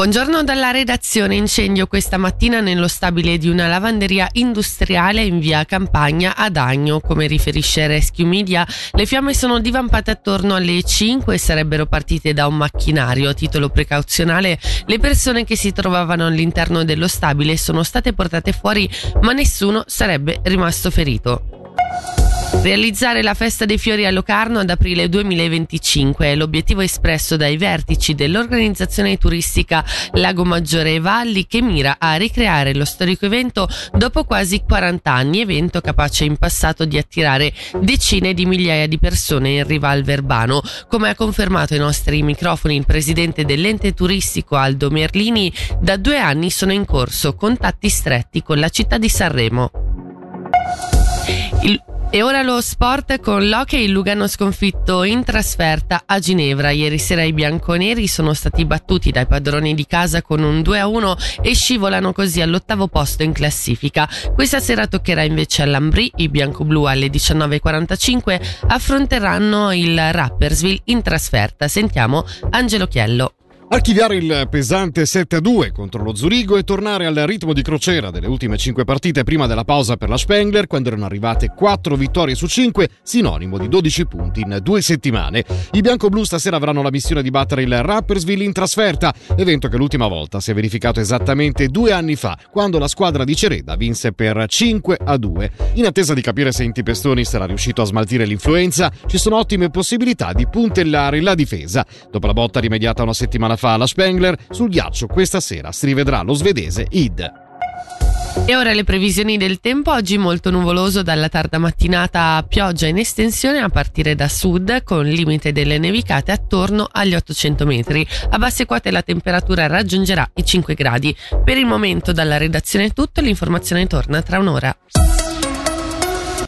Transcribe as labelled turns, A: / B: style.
A: Buongiorno dalla redazione. Incendio questa mattina nello stabile di una lavanderia industriale in via Campagna ad Agno. Come riferisce Rescue Media, le fiamme sono divampate attorno alle 5 e sarebbero partite da un macchinario. A titolo precauzionale, le persone che si trovavano all'interno dello stabile sono state portate fuori, ma nessuno sarebbe rimasto ferito. Realizzare la festa dei fiori a Locarno ad aprile 2025 è l'obiettivo espresso dai vertici dell'organizzazione turistica Lago Maggiore e Valli che mira a ricreare lo storico evento dopo quasi 40 anni, evento capace in passato di attirare decine di migliaia di persone in riva al Verbano. Come ha confermato ai nostri microfoni il presidente dell'ente turistico Aldo Merlini, da due anni sono in corso contatti stretti con la città di Sanremo. Il e ora lo sport con l'hockey Lugano sconfitto in trasferta a Ginevra. Ieri sera i bianconeri sono stati battuti dai padroni di casa con un 2-1 e scivolano così all'ottavo posto in classifica. Questa sera toccherà invece all'Ambri, i bianco-blu alle 19.45 affronteranno il Rappersville in trasferta. Sentiamo Angelo Chiello.
B: Archiviare il pesante 7-2 contro lo Zurigo e tornare al ritmo di crociera delle ultime 5 partite prima della pausa per la Spengler, quando erano arrivate 4 vittorie su 5, sinonimo di 12 punti in due settimane. I bianco-blu stasera avranno la missione di battere il Rappersville in trasferta, evento che l'ultima volta si è verificato esattamente due anni fa, quando la squadra di Cereda vinse per 5 2. In attesa di capire se Inti Pestoni sarà riuscito a smaltire l'influenza, ci sono ottime possibilità di puntellare la difesa. Dopo la botta rimediata una settimana fa alla Spengler, sul ghiaccio questa sera si rivedrà lo svedese Id.
A: E ora le previsioni del tempo, oggi molto nuvoloso dalla tarda mattinata a pioggia in estensione a partire da sud con limite delle nevicate attorno agli 800 metri. A basse quote la temperatura raggiungerà i 5 gradi. Per il momento dalla redazione è tutto, l'informazione torna tra un'ora.